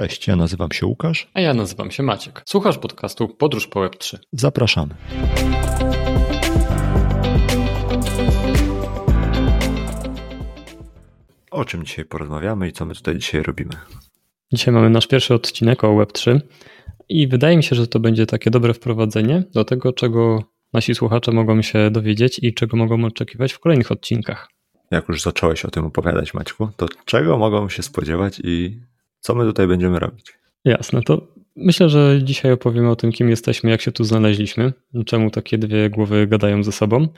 Cześć, ja nazywam się Łukasz. A ja nazywam się Maciek. Słuchasz podcastu Podróż po Web3. Zapraszamy. O czym dzisiaj porozmawiamy i co my tutaj dzisiaj robimy? Dzisiaj mamy nasz pierwszy odcinek o Web3 i wydaje mi się, że to będzie takie dobre wprowadzenie do tego, czego nasi słuchacze mogą się dowiedzieć i czego mogą oczekiwać w kolejnych odcinkach. Jak już zacząłeś o tym opowiadać, Maćku, to czego mogą się spodziewać i co my tutaj będziemy robić? Jasne, to myślę, że dzisiaj opowiemy o tym, kim jesteśmy, jak się tu znaleźliśmy, czemu takie dwie głowy gadają ze sobą.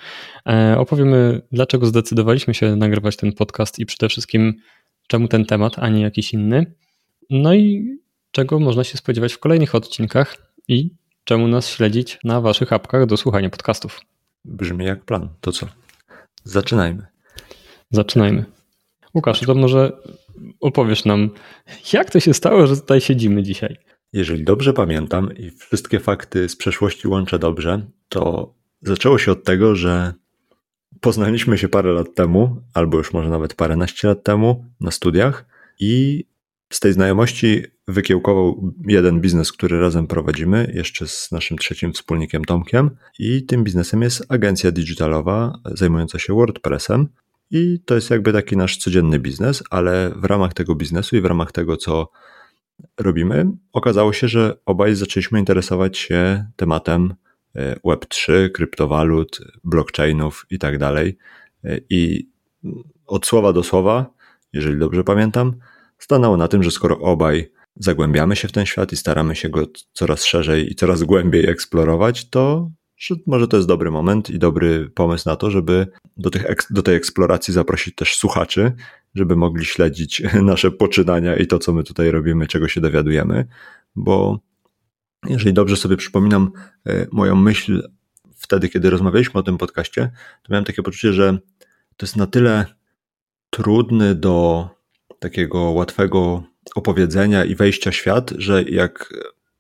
E, opowiemy, dlaczego zdecydowaliśmy się nagrywać ten podcast i przede wszystkim, czemu ten temat, a nie jakiś inny. No i czego można się spodziewać w kolejnych odcinkach i czemu nas śledzić na waszych apkach do słuchania podcastów. Brzmi jak plan. To co? Zaczynajmy. Zaczynajmy. Łukasz, to może opowiesz nam, jak to się stało, że tutaj siedzimy dzisiaj? Jeżeli dobrze pamiętam i wszystkie fakty z przeszłości łączę dobrze, to zaczęło się od tego, że poznaliśmy się parę lat temu, albo już może nawet paręnaście lat temu na studiach i z tej znajomości wykiełkował jeden biznes, który razem prowadzimy, jeszcze z naszym trzecim wspólnikiem Tomkiem. I tym biznesem jest agencja digitalowa zajmująca się WordPressem. I to jest jakby taki nasz codzienny biznes, ale w ramach tego biznesu i w ramach tego, co robimy, okazało się, że obaj zaczęliśmy interesować się tematem e, Web3, kryptowalut, blockchainów i tak dalej. E, I od słowa do słowa, jeżeli dobrze pamiętam, stanęło na tym, że skoro obaj zagłębiamy się w ten świat i staramy się go coraz szerzej i coraz głębiej eksplorować, to że może to jest dobry moment i dobry pomysł na to, żeby do, tych, do tej eksploracji zaprosić też słuchaczy, żeby mogli śledzić nasze poczynania i to, co my tutaj robimy, czego się dowiadujemy, bo jeżeli dobrze sobie przypominam e, moją myśl wtedy, kiedy rozmawialiśmy o tym podcaście, to miałem takie poczucie, że to jest na tyle trudny do takiego łatwego opowiedzenia i wejścia w świat, że jak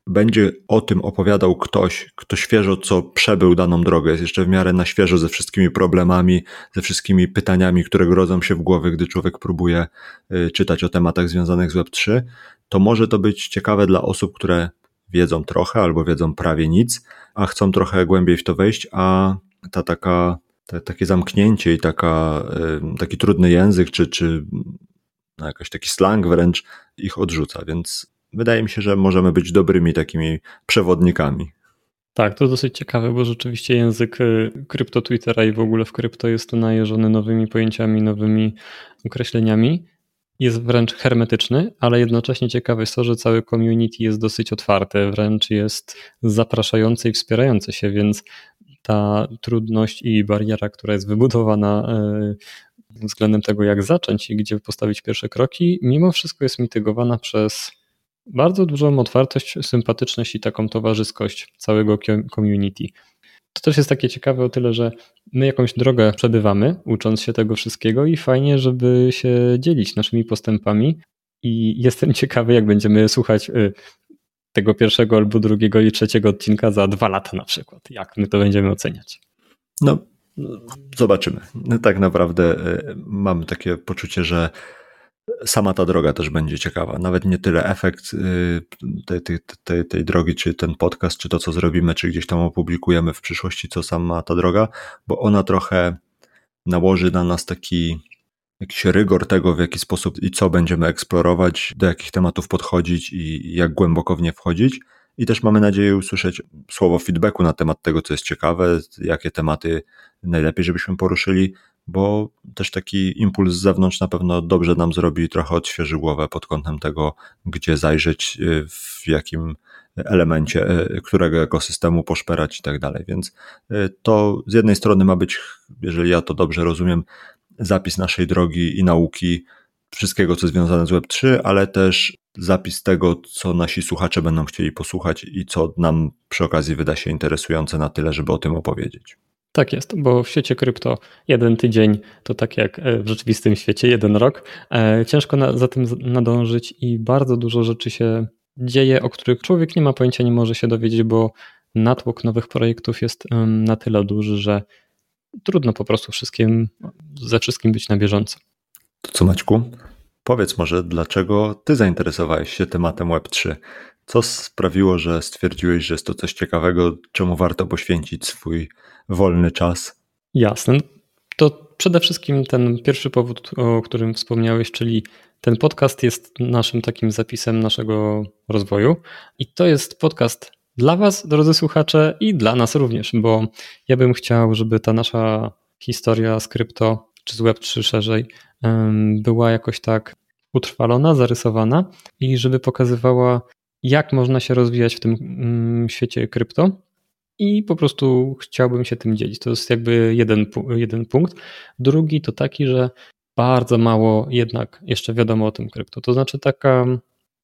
będzie o tym opowiadał ktoś, kto świeżo co przebył daną drogę, jest jeszcze w miarę na świeżo ze wszystkimi problemami, ze wszystkimi pytaniami, które grodzą się w głowie, gdy człowiek próbuje y, czytać o tematach związanych z Web3, to może to być ciekawe dla osób, które wiedzą trochę albo wiedzą prawie nic, a chcą trochę głębiej w to wejść, a ta taka, ta, takie zamknięcie i taka, y, taki trudny język, czy, czy no jakiś taki slang wręcz ich odrzuca, więc wydaje mi się, że możemy być dobrymi takimi przewodnikami. Tak, to dosyć ciekawe, bo rzeczywiście język y, krypto Twittera i w ogóle w krypto jest najeżony nowymi pojęciami, nowymi określeniami. Jest wręcz hermetyczny, ale jednocześnie ciekawe jest to, że cały community jest dosyć otwarte, wręcz jest zapraszający i wspierający się, więc ta trudność i bariera, która jest wybudowana y, względem tego, jak zacząć i gdzie postawić pierwsze kroki, mimo wszystko jest mitygowana przez bardzo dużą otwartość, sympatyczność i taką towarzyskość całego community. To też jest takie ciekawe o tyle, że my jakąś drogę przebywamy, ucząc się tego wszystkiego i fajnie, żeby się dzielić naszymi postępami. I jestem ciekawy, jak będziemy słuchać y, tego pierwszego albo drugiego i trzeciego odcinka za dwa lata na przykład. Jak my to będziemy oceniać? No, zobaczymy. Tak naprawdę y, mam takie poczucie, że sama ta droga też będzie ciekawa. Nawet nie tyle efekt y, tej, tej, tej, tej, drogi, czy ten podcast, czy to, co zrobimy, czy gdzieś tam opublikujemy w przyszłości, co sama ta droga, bo ona trochę nałoży na nas taki jakiś rygor tego, w jaki sposób i co będziemy eksplorować, do jakich tematów podchodzić i jak głęboko w nie wchodzić. I też mamy nadzieję usłyszeć słowo feedbacku na temat tego, co jest ciekawe, jakie tematy najlepiej, żebyśmy poruszyli, bo też taki impuls z zewnątrz na pewno dobrze nam zrobi, trochę odświeży głowę pod kątem tego, gdzie zajrzeć, y, w jakim elemencie, y, którego ekosystemu poszperać i tak dalej. Więc y, to z jednej strony ma być, jeżeli ja to dobrze rozumiem, zapis naszej drogi i nauki, wszystkiego, co związane z Web3, ale też zapis tego, co nasi słuchacze będą chcieli posłuchać i co nam przy okazji wyda się interesujące na tyle, żeby o tym opowiedzieć. Tak jest, bo w świecie krypto jeden tydzień to tak jak e, w rzeczywistym świecie jeden rok. E, ciężko na, za tym nadążyć i bardzo dużo rzeczy się dzieje, o których człowiek nie ma pojęcia, nie może się dowiedzieć, bo natłok nowych projektów jest na tyle duży, że trudno po prostu wszystkim, ze wszystkim być na bieżąco. To co Maćku? Powiedz może, dlaczego ty zainteresowałeś się tematem Web3? Co sprawiło, że stwierdziłeś, że jest to coś ciekawego, czemu warto poświęcić swój wolny czas? Jasne. To przede wszystkim ten pierwszy powód, o którym wspomniałeś, czyli ten podcast jest naszym takim zapisem naszego rozwoju. I to jest podcast dla Was, drodzy słuchacze, i dla nas również, bo ja bym chciał, żeby ta nasza historia z krypto, czy z Web3 szerzej, była jakoś tak utrwalona, zarysowana i żeby pokazywała, jak można się rozwijać w tym mm, świecie krypto. I po prostu chciałbym się tym dzielić. To jest jakby jeden, jeden punkt. Drugi to taki, że bardzo mało jednak jeszcze wiadomo o tym krypto. To znaczy taka,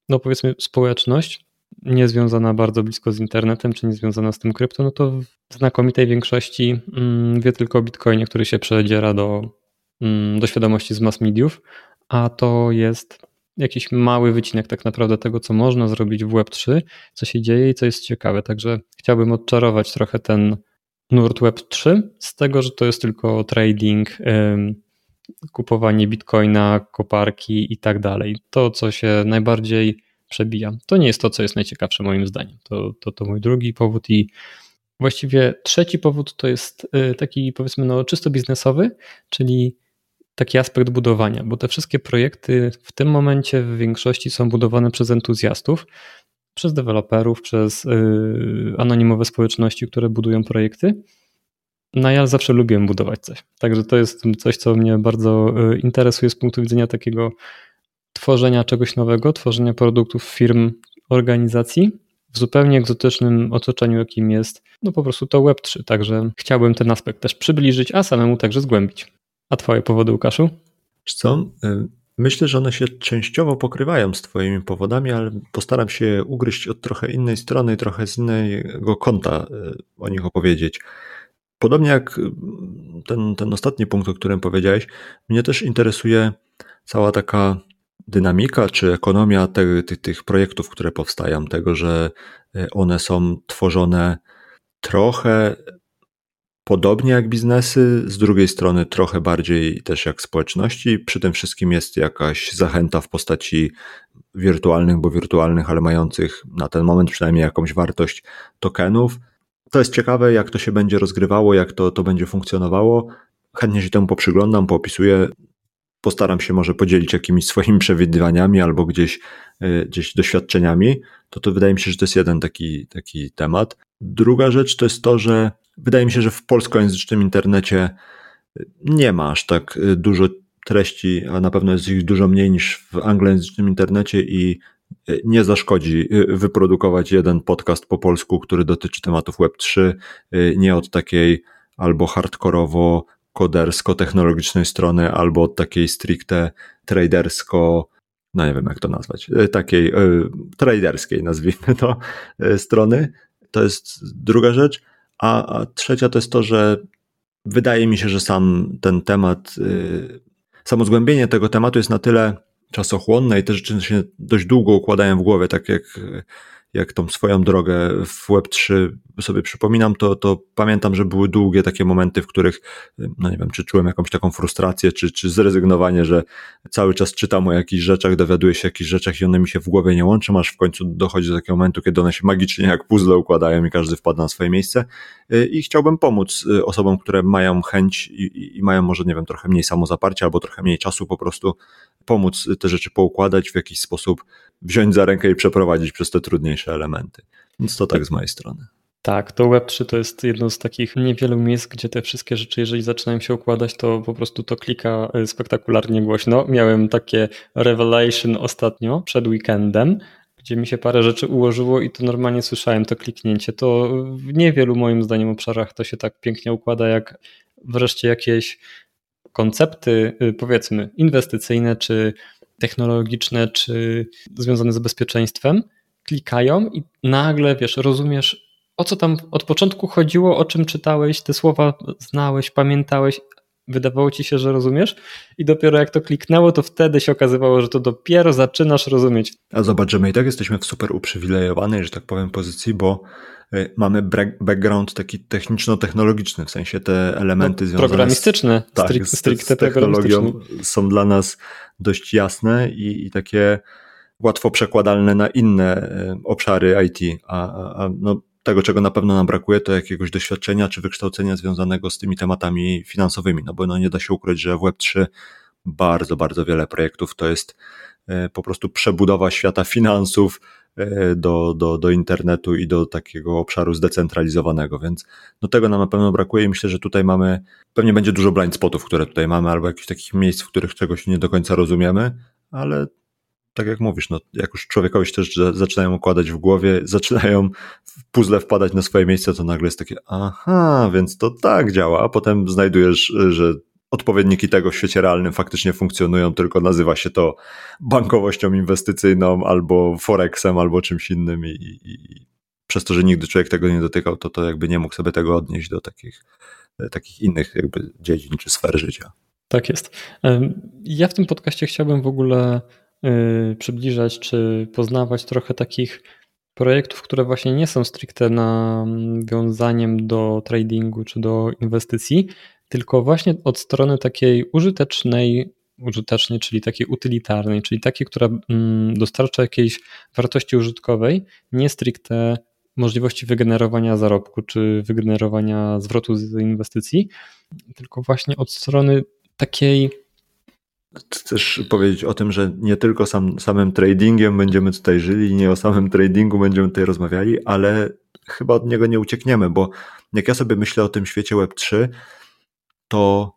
no powiedzmy, społeczność niezwiązana bardzo blisko z internetem, czy niezwiązana z tym krypto, no to w znakomitej większości mm, wie tylko o bitcoinie, który się przedziera do, mm, do świadomości z mass mediów, a to jest jakiś mały wycinek tak naprawdę tego, co można zrobić w Web3, co się dzieje i co jest ciekawe. Także chciałbym odczarować trochę ten nurt Web3 z tego, że to jest tylko trading, kupowanie bitcoina, koparki i tak dalej. To, co się najbardziej przebija. To nie jest to, co jest najciekawsze moim zdaniem. To, to, to mój drugi powód i właściwie trzeci powód to jest y, taki powiedzmy no, czysto biznesowy, czyli taki aspekt budowania, bo te wszystkie projekty w tym momencie w większości są budowane przez entuzjastów, przez deweloperów, przez yy, anonimowe społeczności, które budują projekty. No ja zawsze lubiłem budować coś. Także to jest coś, co mnie bardzo y, interesuje z punktu widzenia takiego tworzenia czegoś nowego, tworzenia produktów firm, organizacji w zupełnie egzotycznym otoczeniu, jakim jest no po prostu to Web3. Także chciałbym ten aspekt też przybliżyć, a samemu także zgłębić. A twoje powody, Łukaszu? Co? Y, myślę, że one się częściowo pokrywają z Twoimi powodami, ale postaram się ugryźć od trochę innej strony, trochę z innego kąta y, o nich opowiedzieć. Podobnie jak y, ten, ten ostatni punkt, o którym powiedziałeś, mnie też interesuje cała taka dynamika czy ekonomia tych, tych projektów, które powstają, tego, że one są tworzone trochę podobnie jak biznesy, z drugiej strony trochę bardziej też jak społeczności. Przy tym wszystkim jest jakaś zachęta w postaci wirtualnych, bo wirtualnych, ale mających na ten moment przynajmniej jakąś wartość tokenów. To jest ciekawe, jak to się będzie rozgrywało, jak to, to będzie funkcjonowało. Chętnie się temu poprzyglądam, poopisuję. Postaram się może podzielić jakimiś swoimi przewidywaniami albo gdzieś, y, gdzieś doświadczeniami. To to wydaje mi się, że to jest jeden taki, taki temat. Druga rzecz to jest to, że Wydaje mi się, że w polskojęzycznym internecie nie ma aż tak y, dużo treści, a na pewno jest ich dużo mniej niż w anglojęzycznym internecie i y, nie zaszkodzi y, wyprodukować jeden podcast po polsku, który dotyczy tematów Web3, nie od takiej albo hardkorowo kodersko-technologicznej strony, albo od takiej stricte tradersko, no nie wiem jak to nazwać, takiej traderskiej nazwijmy to strony. To jest druga rzecz. A, trzecia to jest to, że wydaje mi się, że sam ten temat, yy, samo zgłębienie tego tematu jest na tyle czasochłonne i te rzeczy się dość długo układają w głowie, tak jak jak tą swoją drogę w Web3 sobie przypominam, to, to pamiętam, że były długie takie momenty, w których, no nie wiem, czy czułem jakąś taką frustrację, czy, czy zrezygnowanie, że cały czas czytam o jakichś rzeczach, dowiaduję się o jakichś rzeczach i one mi się w głowie nie łączą, aż w końcu dochodzi do takiego momentu, kiedy one się magicznie jak puzzle układają i każdy wpada na swoje miejsce. I chciałbym pomóc y, osobom, które mają chęć i, i mają może, nie wiem, trochę mniej samozaparcia albo trochę mniej czasu po prostu pomóc te rzeczy poukładać w jakiś sposób, wziąć za rękę i przeprowadzić przez te trudniejsze elementy. Więc to tak z mojej strony. Tak, to Web3 to jest jedno z takich niewielu miejsc, gdzie te wszystkie rzeczy, jeżeli zaczynają się układać, to po prostu to klika e, spektakularnie głośno. Miałem takie revelation ostatnio, przed weekendem, gdzie mi się parę rzeczy ułożyło i to normalnie słyszałem to kliknięcie. To w niewielu moim zdaniem obszarach to się tak pięknie układa, jak wreszcie jakieś koncepty, y, powiedzmy, inwestycyjne, czy technologiczne, czy związane z bezpieczeństwem, klikają i nagle, wiesz, rozumiesz, o co tam od początku chodziło, o czym czytałeś, te słowa znałeś, pamiętałeś, wydawało ci się, że rozumiesz? I dopiero jak to kliknęło, to wtedy się okazywało, że to dopiero zaczynasz rozumieć. A zobacz, że my i tak jesteśmy w super uprzywilejowanej, że tak powiem, pozycji, bo y, mamy background taki techniczno-technologiczny, w sensie te elementy no, związane programistyczne, z, tak, z, stricte z technologią są dla nas dość jasne i, i takie łatwo przekładalne na inne y, obszary IT, a, a no, tego, czego na pewno nam brakuje, to jakiegoś doświadczenia czy wykształcenia związanego z tymi tematami finansowymi, no bo no nie da się ukryć, że w Web3 bardzo, bardzo wiele projektów to jest e, po prostu przebudowa świata finansów e, do, do, do internetu i do takiego obszaru zdecentralizowanego, więc no tego nam na pewno brakuje i myślę, że tutaj mamy, pewnie będzie dużo blind spotów, które tutaj mamy, albo jakichś takich miejsc, w których czegoś nie do końca rozumiemy, ale tak jak mówisz, no, jak już człowiekowi się też zaczynają układać w głowie, zaczynają w puzzle wpadać na swoje miejsce, to nagle jest takie, aha, więc to tak działa, a potem znajdujesz, że odpowiedniki tego w świecie realnym faktycznie funkcjonują, tylko nazywa się to bankowością inwestycyjną albo forexem, albo czymś innym i, i, i przez to, że nigdy człowiek tego nie dotykał, to to jakby nie mógł sobie tego odnieść do takich, takich innych jakby dziedzin czy sfer życia. Tak jest. Ja w tym podcaście chciałbym w ogóle y, przybliżać czy poznawać trochę takich projektów, które właśnie nie są stricte nawiązaniem do tradingu czy do inwestycji, tylko właśnie od strony takiej użytecznej, użytecznej, czyli takiej utylitarnej, czyli takiej, która mm, dostarcza jakiejś wartości użytkowej, nie stricte możliwości wygenerowania zarobku czy wygenerowania zwrotu z inwestycji, tylko właśnie od strony takiej. Chcesz powiedzieć o tym, że nie tylko sam, samym tradingiem będziemy tutaj żyli, nie o samym tradingu będziemy tutaj rozmawiali, ale chyba od niego nie uciekniemy, bo jak ja sobie myślę o tym świecie Web3, to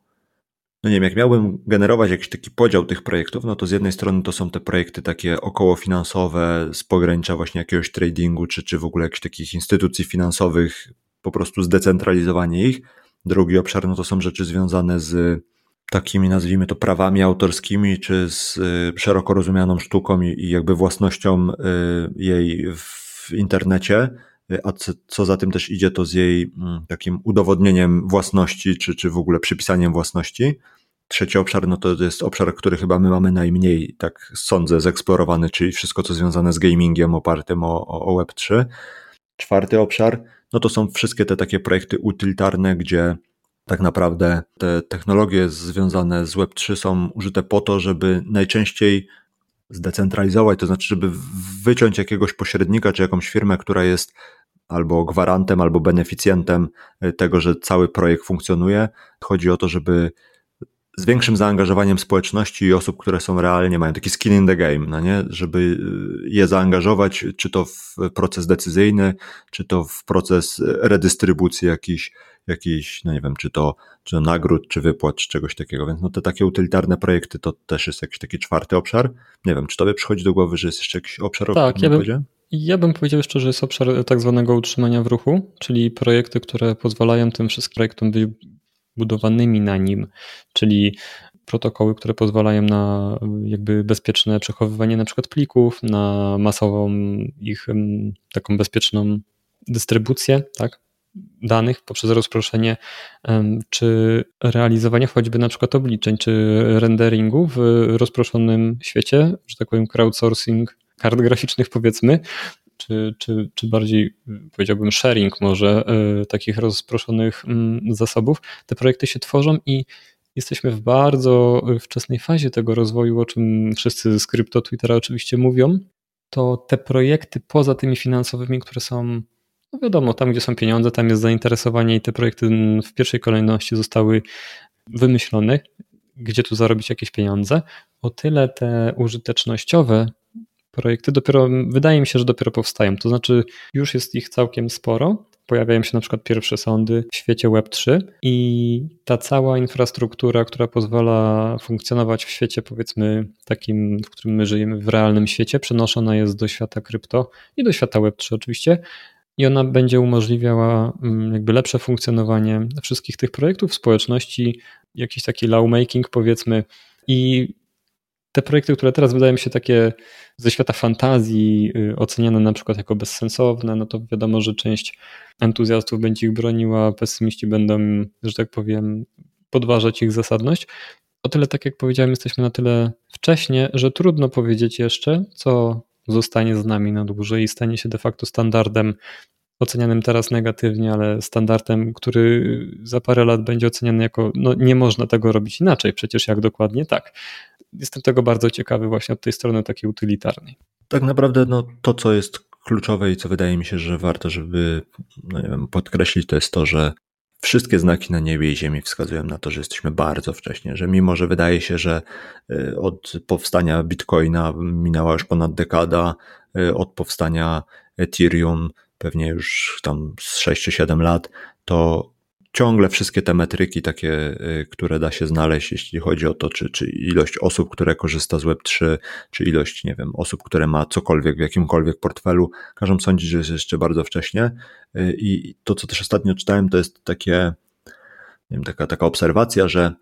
no nie wiem, jak miałbym generować jakiś taki podział tych projektów, no to z jednej strony to są te projekty takie okołofinansowe z pogranicza właśnie jakiegoś tradingu, czy, czy w ogóle jakichś takich instytucji finansowych, po prostu zdecentralizowanie ich. Drugi obszar, no to są rzeczy związane z takimi, nazwijmy to, prawami autorskimi, czy z y, szeroko rozumianą sztuką i, jakby własnością y, jej w internecie a co za tym też idzie, to z jej mm, takim udowodnieniem własności, czy, czy w ogóle przypisaniem własności. Trzeci obszar, no to jest obszar, który chyba my mamy najmniej, tak sądzę, zeksplorowany, czyli wszystko, co związane z gamingiem opartym o, o Web3. Czwarty obszar, no to są wszystkie te takie projekty utylitarne, gdzie tak naprawdę te technologie związane z Web3 są użyte po to, żeby najczęściej zdecentralizować, to znaczy, żeby wyciąć jakiegoś pośrednika czy jakąś firmę, która jest albo gwarantem, albo beneficjentem y, tego, że cały projekt funkcjonuje. Chodzi o to, żeby z większym zaangażowaniem społeczności i osób, które są realnie, mają taki skin in the game, no nie? żeby y, je zaangażować, czy to w proces decyzyjny, czy to w proces redystrybucji jakichś, jakiś, no nie wiem, czy to, czy nagród, czy wypłat, czy czegoś takiego. Więc no te takie utylitarne projekty to też jest jakiś taki czwarty obszar. Nie wiem, czy tobie przychodzi do głowy, że jest jeszcze jakiś obszar, tak, o ja bym, ja bym powiedział jeszcze, że jest obszar tak zwanego utrzymania w ruchu, czyli projekty, które pozwalają tym wszystkim projektom być budowanymi na nim, czyli protokoły, które pozwalają na jakby bezpieczne przechowywanie na przykład plików, na masową ich taką bezpieczną dystrybucję, tak, danych poprzez rozproszenie, czy realizowanie choćby na przykład obliczeń, czy renderingu w rozproszonym świecie, że tak powiem crowdsourcing kart graficznych powiedzmy, czy, czy, czy bardziej powiedziałbym sharing może y, takich rozproszonych zasobów, te projekty się tworzą i jesteśmy w bardzo wczesnej fazie tego rozwoju, o czym wszyscy z krypto Twittera oczywiście mówią, to te projekty poza tymi finansowymi, które są no wiadomo, tam gdzie są pieniądze, tam jest zainteresowanie i te projekty w pierwszej kolejności zostały wymyślone, gdzie tu zarobić jakieś pieniądze. O tyle te użytecznościowe projekty dopiero, wydaje mi się, że dopiero powstają. To znaczy, już jest ich całkiem sporo. Pojawiają się na przykład pierwsze sądy w świecie Web3 i ta cała infrastruktura, która pozwala funkcjonować w świecie, powiedzmy, takim, w którym my żyjemy, w realnym świecie, przenoszona jest do świata krypto i do świata Web3 oczywiście. I ona będzie umożliwiała mm, jakby lepsze funkcjonowanie wszystkich tych projektów, społeczności, jakiś taki lawmaking powiedzmy. I te projekty, które teraz wydają się takie ze świata fantazji, y, oceniane na przykład jako bezsensowne, no to wiadomo, że część entuzjastów będzie ich broniła, pesymiści będą, że tak powiem, podważać ich zasadność. O tyle, tak jak powiedziałem, jesteśmy na tyle wcześnie, że trudno powiedzieć jeszcze, co zostanie z nami na dłużej i stanie się de facto standardem ocenianym teraz negatywnie, ale standardem, który za parę lat będzie oceniany jako no nie można tego robić inaczej, przecież jak dokładnie tak. Jestem tego bardzo ciekawy właśnie od tej strony takiej utylitarnej. Tak naprawdę no, to, co jest kluczowe i co wydaje mi się, że warto, żeby no wiem, podkreślić, to jest to, że wszystkie znaki na niebie i ziemi wskazują na to, że jesteśmy bardzo wcześnie, że mimo, że wydaje się, że y, od powstania Bitcoina minęła już ponad dekada, y, od powstania Ethereum pewnie już tam z 6 czy 7 lat, to ciągle wszystkie te metryki takie, y, które da się znaleźć, jeśli chodzi o to, czy, czy ilość osób, które korzysta z Web3, czy ilość, nie wiem, osób, które ma cokolwiek w jakimkolwiek portfelu, każą sądzić, że jest jeszcze bardzo wcześnie. Y, I to, co też ostatnio czytałem, to jest takie, nie wiem, taka, taka obserwacja, że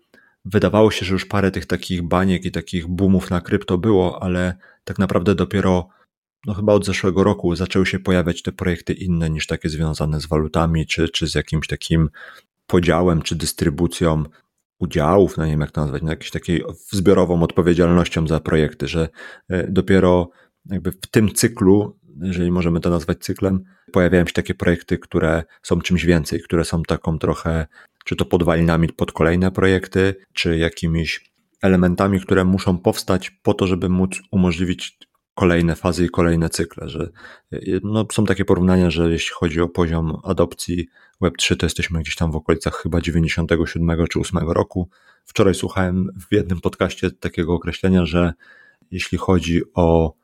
wydawało się, że już parę tych takich baniek i takich boomów na krypto było, ale tak naprawdę dopiero no chyba od zeszłego roku zaczęły się pojawiać te projekty inne niż takie związane z walutami, czy, czy z jakimś takim podziałem, czy dystrybucją udziałów, no nie wiem jak to nazwać, no jakąś takiej zbiorową odpowiedzialnością za projekty, że e, dopiero jakby w tym cyklu, jeżeli możemy to nazwać cyklem, pojawiają się takie projekty, które są czymś więcej, które są taką trochę, czy to podwalinami pod kolejne projekty, czy jakimiś elementami, które muszą powstać po to, żeby móc umożliwić kolejne fazy i kolejne cykle, że y, no, są takie porównania, że jeśli chodzi o poziom adopcji Web3, to jesteśmy gdzieś tam w okolicach chyba 97 czy 8 roku. Wczoraj słuchałem w jednym podcaście takiego określenia, że jeśli chodzi o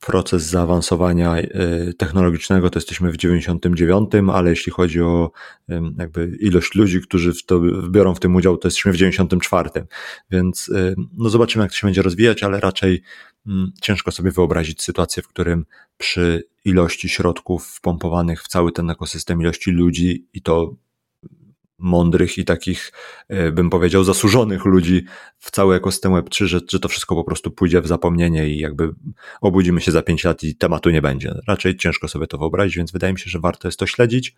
proces zaawansowania y, technologicznego, to jesteśmy w 99, ale jeśli chodzi o jakby ilość ludzi, którzy w to biorą w tym udział, to jesteśmy w 94. Więc y, no zobaczymy, jak to się będzie rozwijać, ale raczej ciężko sobie wyobrazić sytuację, w którym przy ilości środków wpompowanych w cały ten ekosystem, ilości ludzi i to mądrych i takich, e, bym powiedział, zasłużonych ludzi w cały ekosystem Web3, że, że to wszystko po prostu pójdzie w zapomnienie i jakby obudzimy się za pięć lat i tematu nie będzie. Raczej ciężko sobie to wyobrazić, więc wydaje mi się, że warto jest to śledzić.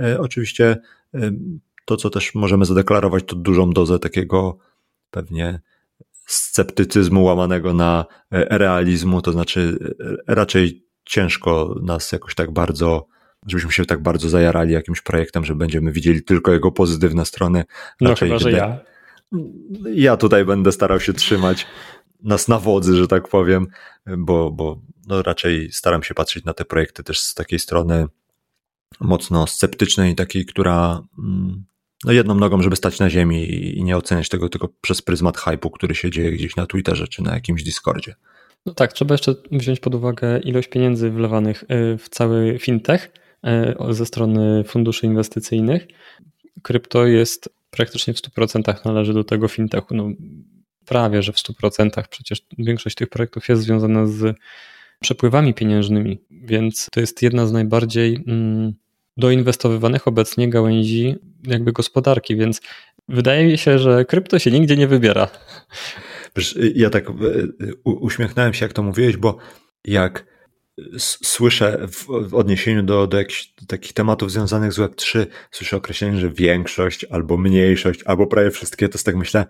E, oczywiście e, to, co też możemy zadeklarować, to dużą dozę takiego pewnie sceptycyzmu łamanego na e, realizmu, to znaczy e, raczej ciężko nas jakoś tak bardzo, żebyśmy się tak bardzo zajarali jakimś projektem, że będziemy widzieli tylko jego pozytywne strony. No raczej chyba, że ja. Ja tutaj będę starał się trzymać nas na wodzy, że tak powiem, bo, bo no raczej staram się patrzeć na te projekty też z takiej strony mocno sceptycznej, takiej, która mm, no jedną nogą, żeby stać na ziemi i nie oceniać tego tylko przez pryzmat hypu, który się dzieje gdzieś na Twitterze czy na jakimś Discordzie. No tak, trzeba jeszcze wziąć pod uwagę ilość pieniędzy wlewanych y, w cały fintech y, ze strony funduszy inwestycyjnych. Krypto jest praktycznie w 100% należy do tego fintechu. No, prawie, że w 100%. Przecież większość tych projektów jest związana z przepływami pieniężnymi, więc to jest jedna z najbardziej mm, doinwestowywanych obecnie gałęzi jakby gospodarki, więc wydaje mi się, że krypto się nigdzie nie wybiera. Ja tak e, uśmiechnąłem się, jak to mówiłeś, bo jak słyszę w odniesieniu do, do jakichś takich tematów związanych z Web3, słyszę określenie, że większość albo mniejszość, albo prawie wszystkie, to jest tak myślę,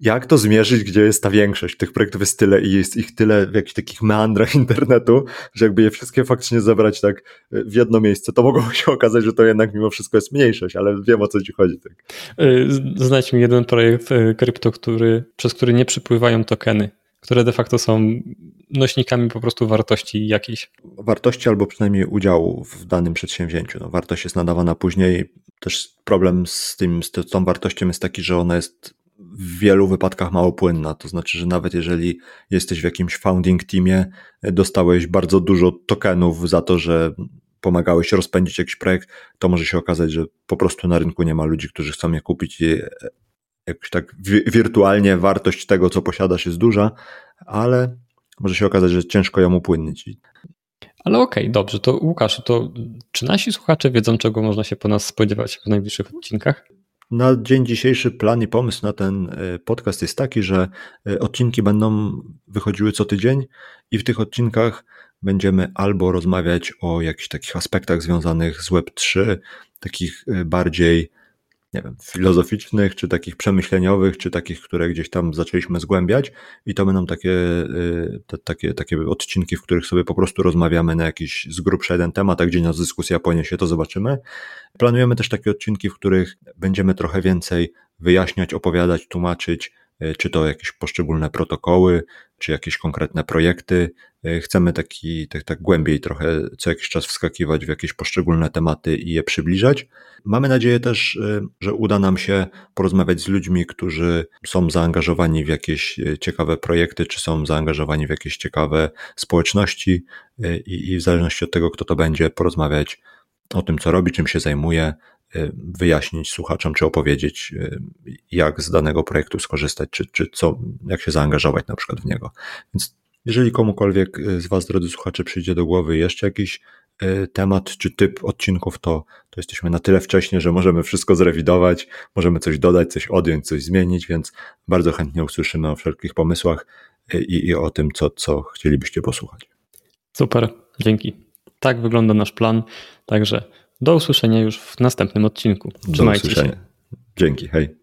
jak to zmierzyć, gdzie jest ta większość? Tych projektów jest tyle i jest ich tyle w jakichś takich meandrach internetu, że jakby je wszystkie faktycznie zebrać tak w jedno miejsce, to mogło się okazać, że to jednak mimo wszystko jest mniejszość, ale wiem o co ci chodzi. Tak. Y, znajdź mi jeden projekt y, krypto, który, przez który nie przypływają tokeny które de facto są nośnikami po prostu wartości jakiejś. Wartości albo przynajmniej udziału w danym przedsięwzięciu. No, wartość jest nadawana później. Też problem z, tym, z tą wartością jest taki, że ona jest w wielu wypadkach mało płynna. To znaczy, że nawet jeżeli jesteś w jakimś founding teamie, dostałeś bardzo dużo tokenów za to, że pomagałeś rozpędzić jakiś projekt, to może się okazać, że po prostu na rynku nie ma ludzi, którzy chcą je kupić i jakoś tak wirtualnie wartość tego, co posiadasz jest duża, ale może się okazać, że ciężko ją upłynnić. Ale okej, okay, dobrze, to Łukasz, to czy nasi słuchacze wiedzą, czego można się po nas spodziewać w najbliższych odcinkach? Na dzień dzisiejszy plan i pomysł na ten e, podcast jest taki, że e, odcinki będą wychodziły co tydzień i w tych odcinkach będziemy albo rozmawiać o jakichś takich aspektach związanych z Web3, takich e, bardziej nie wiem, filozoficznych, czy takich przemyśleniowych, czy takich, które gdzieś tam zaczęliśmy zgłębiać i to będą takie, y, te, takie, takie odcinki, w których sobie po prostu rozmawiamy na jakiś z grubsza jeden temat, a gdzie nas dyskusja poniesie, to zobaczymy. Planujemy też takie odcinki, w których będziemy trochę więcej wyjaśniać, opowiadać, tłumaczyć, y, czy to jakieś poszczególne protokoły, czy jakieś konkretne projekty. E, chcemy taki, tak, tak głębiej trochę co jakiś czas wskakiwać w jakieś poszczególne tematy i je przybliżać. Mamy nadzieję też, e, że uda nam się porozmawiać z ludźmi, którzy są zaangażowani w jakieś e, ciekawe projekty, czy są zaangażowani w jakieś ciekawe społeczności i, i w zależności od tego, kto to będzie, porozmawiać o tym, co robi, czym się zajmuje, wyjaśnić słuchaczom, czy opowiedzieć, jak z danego projektu skorzystać, czy, czy co, jak się zaangażować na przykład w niego. Więc jeżeli komukolwiek z Was, drodzy słuchacze, przyjdzie do głowy jeszcze jakiś temat czy typ odcinków, to, to jesteśmy na tyle wcześnie, że możemy wszystko zrewidować, możemy coś dodać, coś odjąć, coś zmienić, więc bardzo chętnie usłyszymy o wszelkich pomysłach i, i o tym, co, co chcielibyście posłuchać. Super, dzięki. Tak wygląda nasz plan. Także do usłyszenia już w następnym odcinku. Trzymajcie Do usłyszenia. Się. Dzięki, hej.